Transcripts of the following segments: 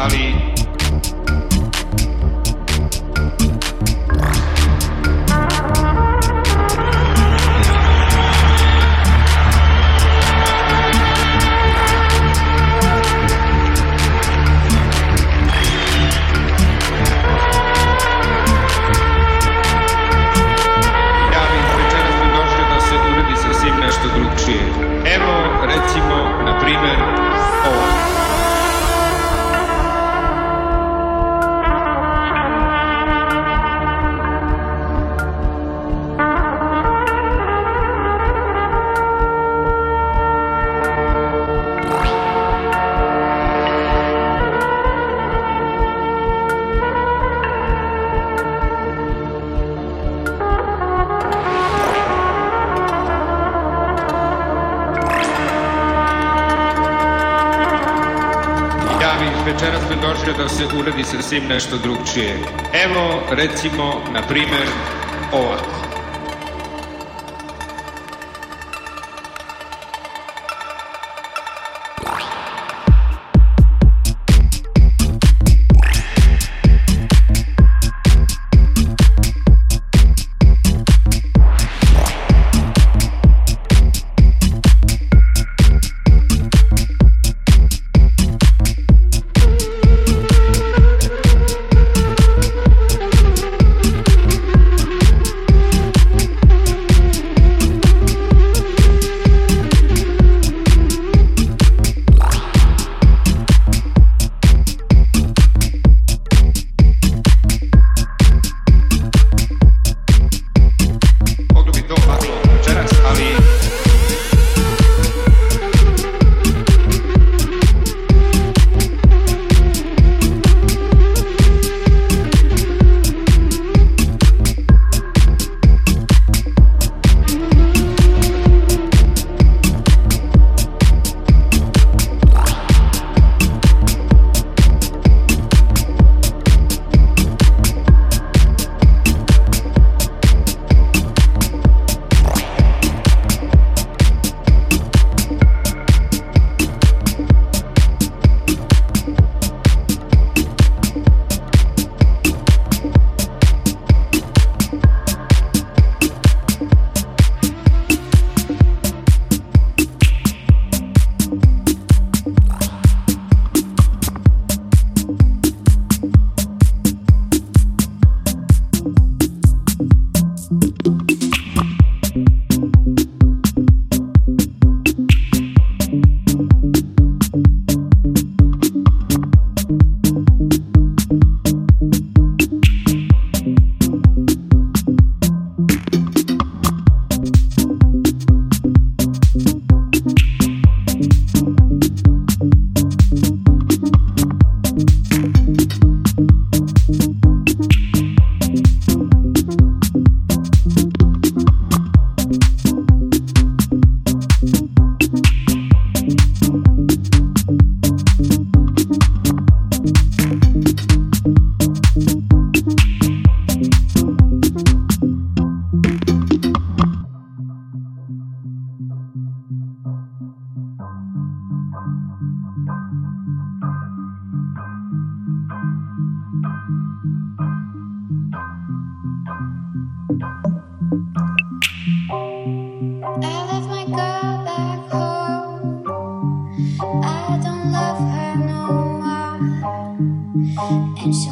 ali sasvim nešto drugčije. Evo, recimo, na primer, ovako.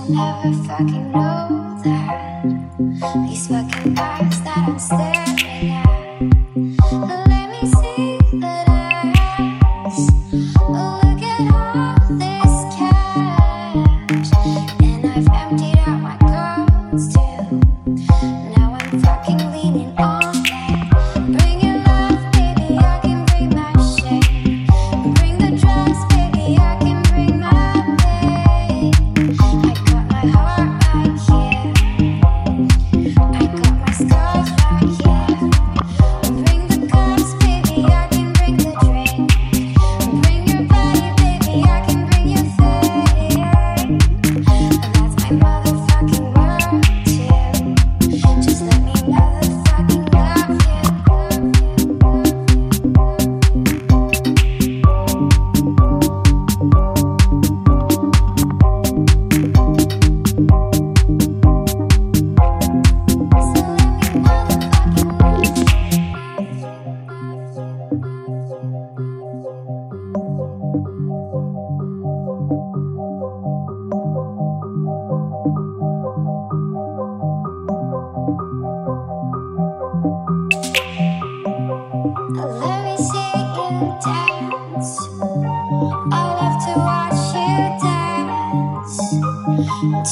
never fucking know.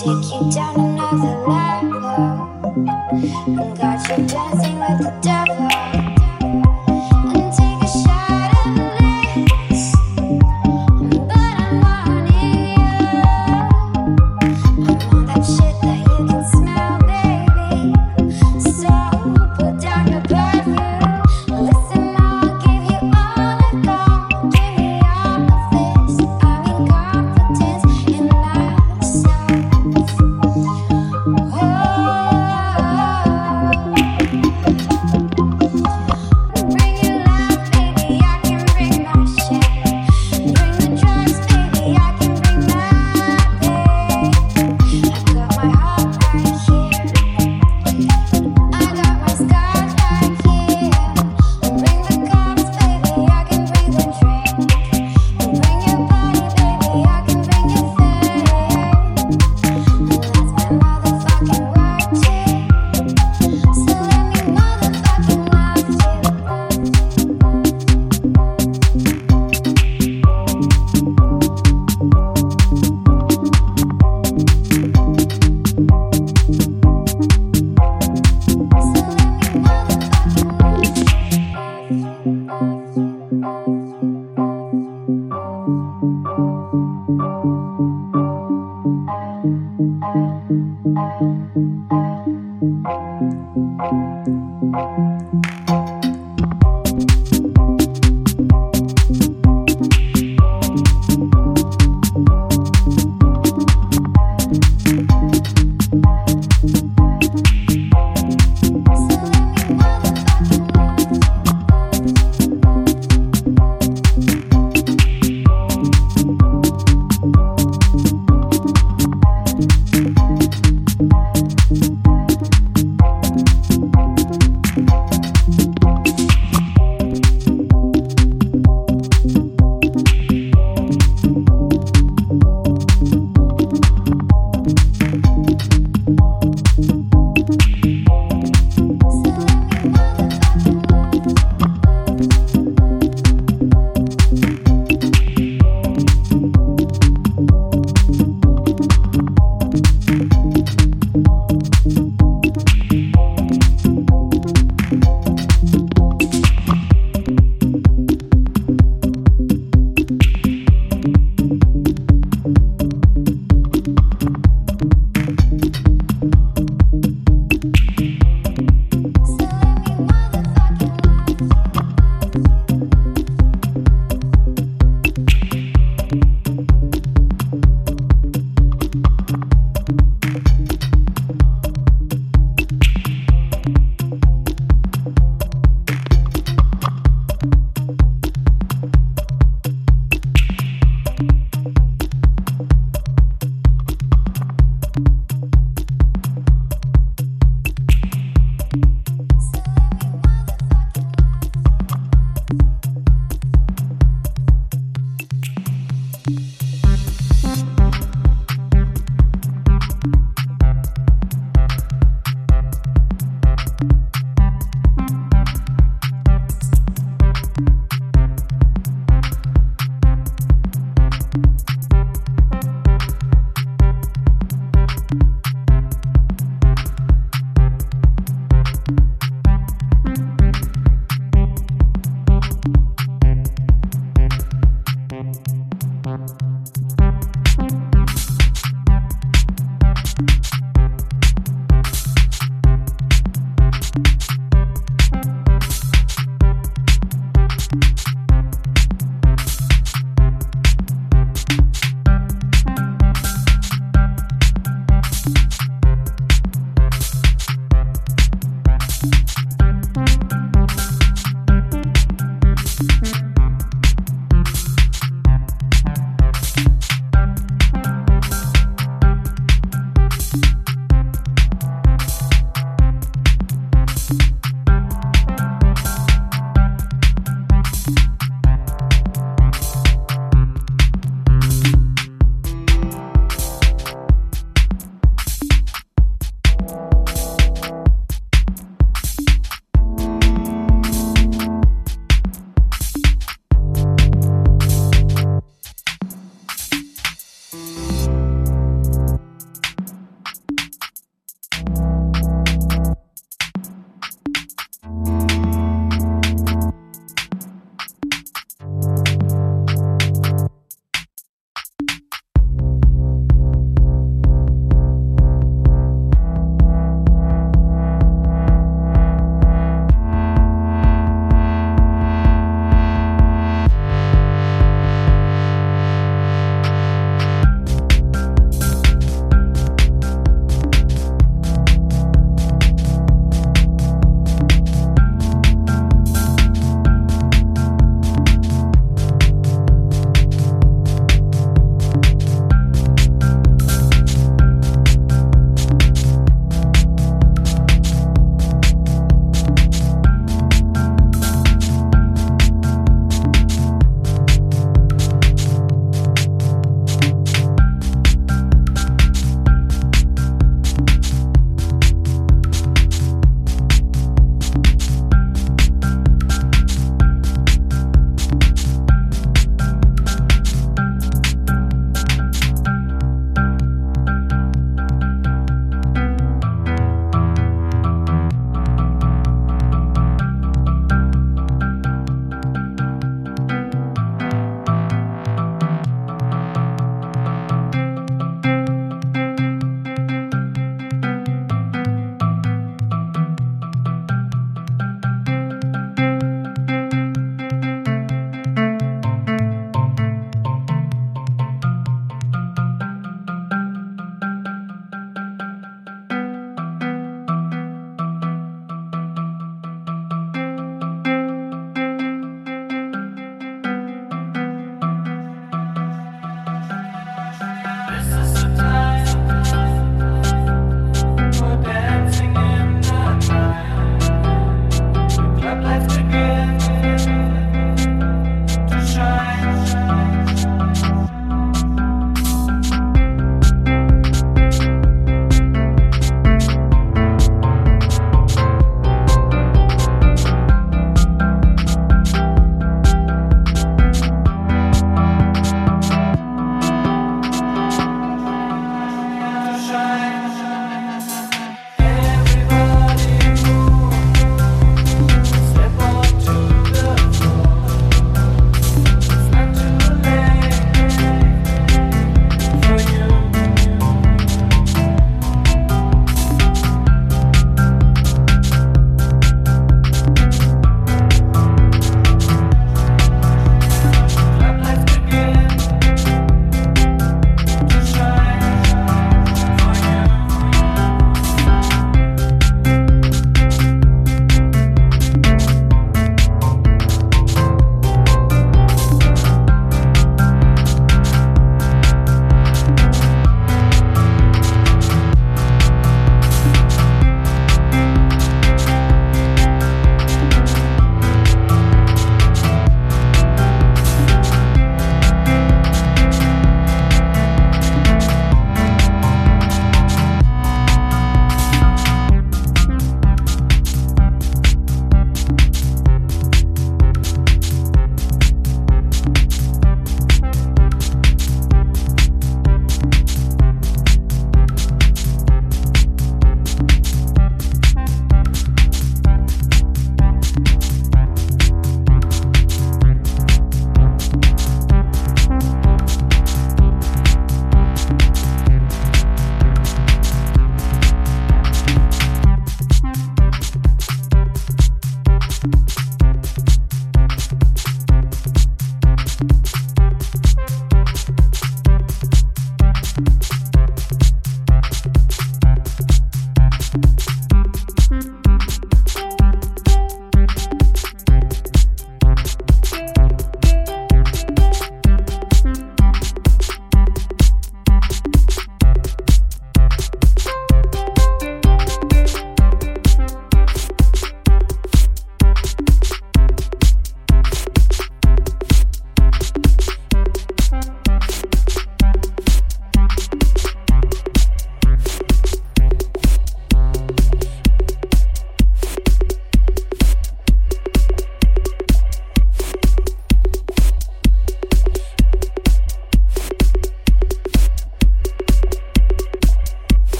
take you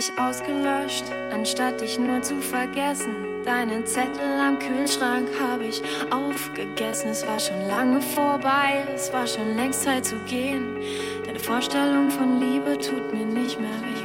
dich ausgelöscht, anstatt dich nur zu vergessen. Deinen Zettel am Kühlschrank hab ich aufgegessen. Es war schon lange vorbei, es war schon längst Zeit zu gehen. Deine Vorstellung von Liebe tut mir nicht mehr weh.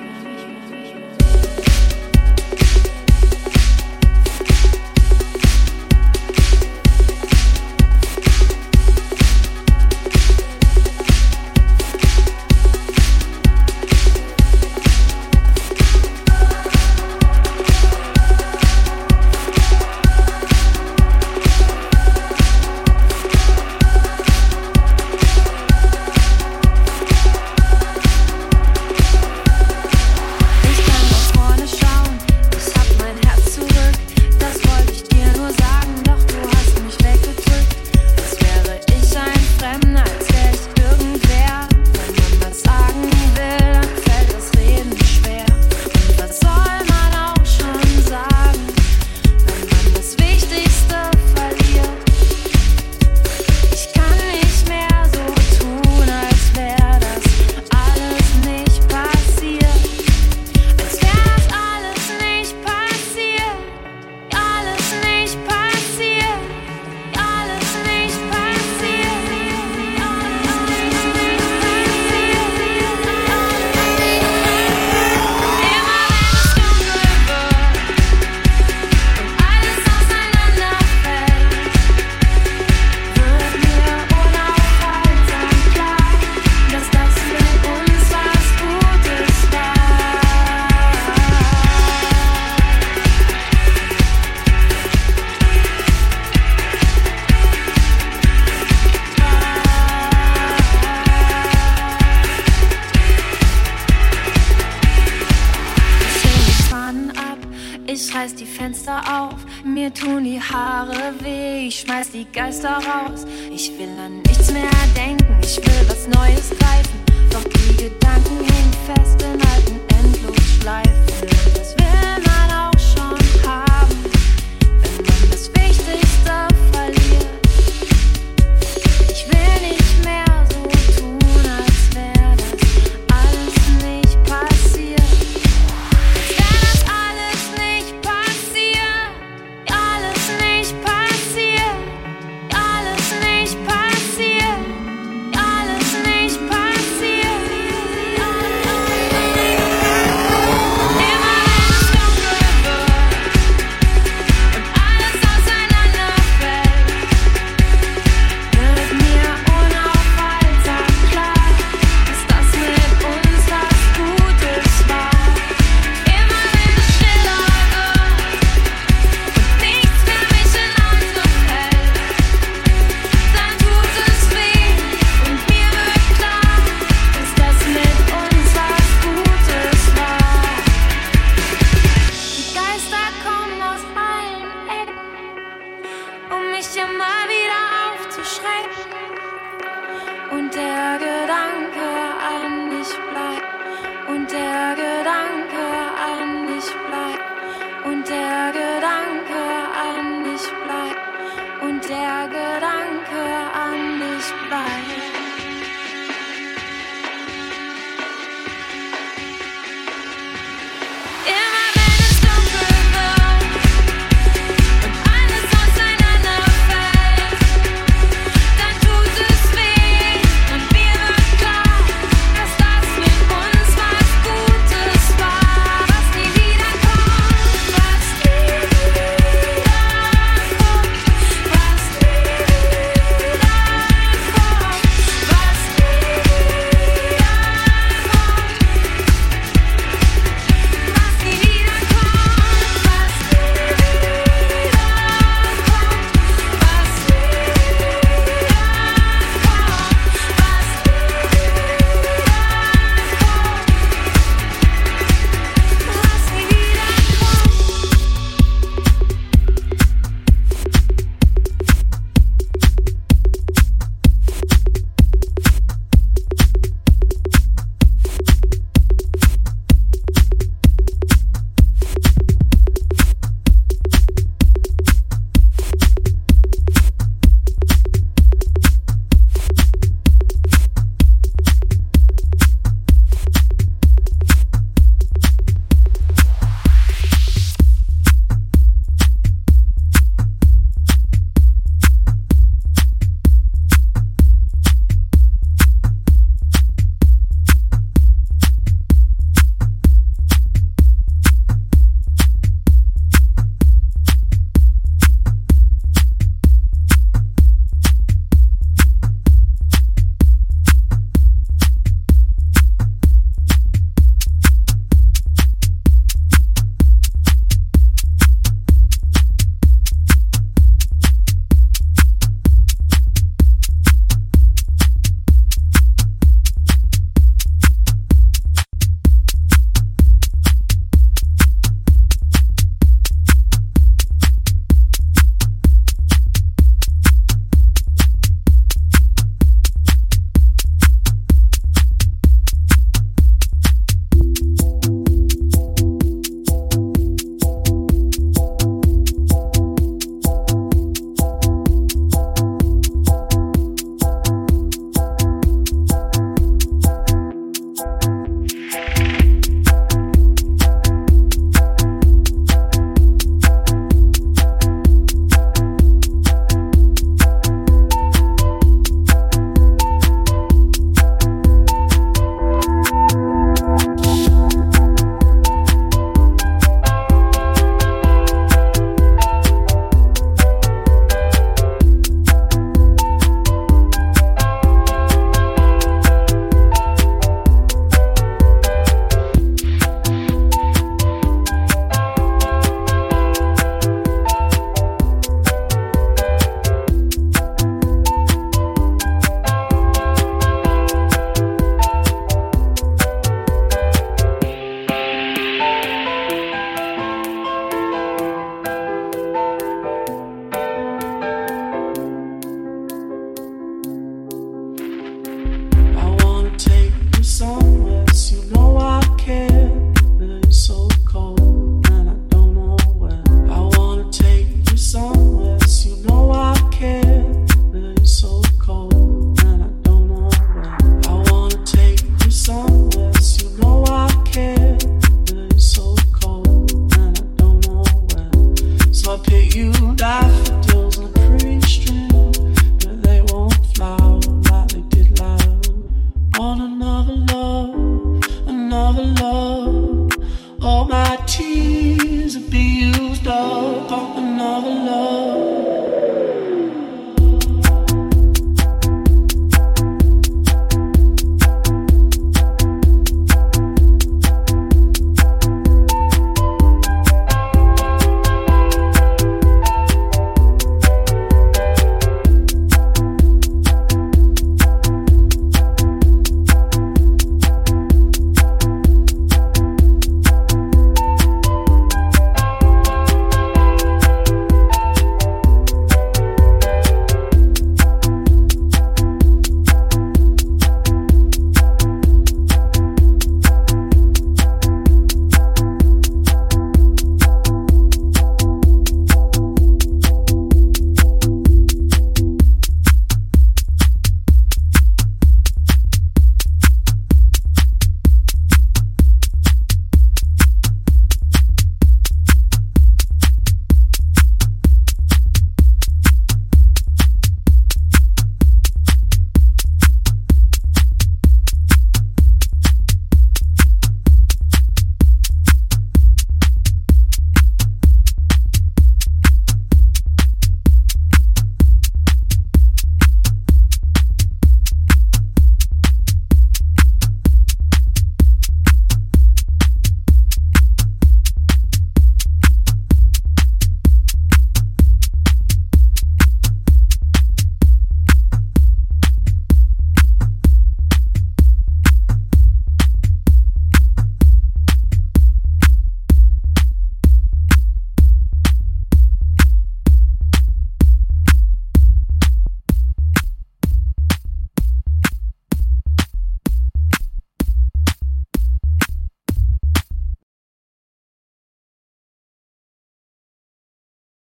reiß die Fenster auf. Mir tun die Haare weh, ich schmeiß die Geister raus. Ich will an nichts mehr denken, ich will was Neues greifen. Doch die Gedanken hängen fest in alten Endlosschleifen. Das will man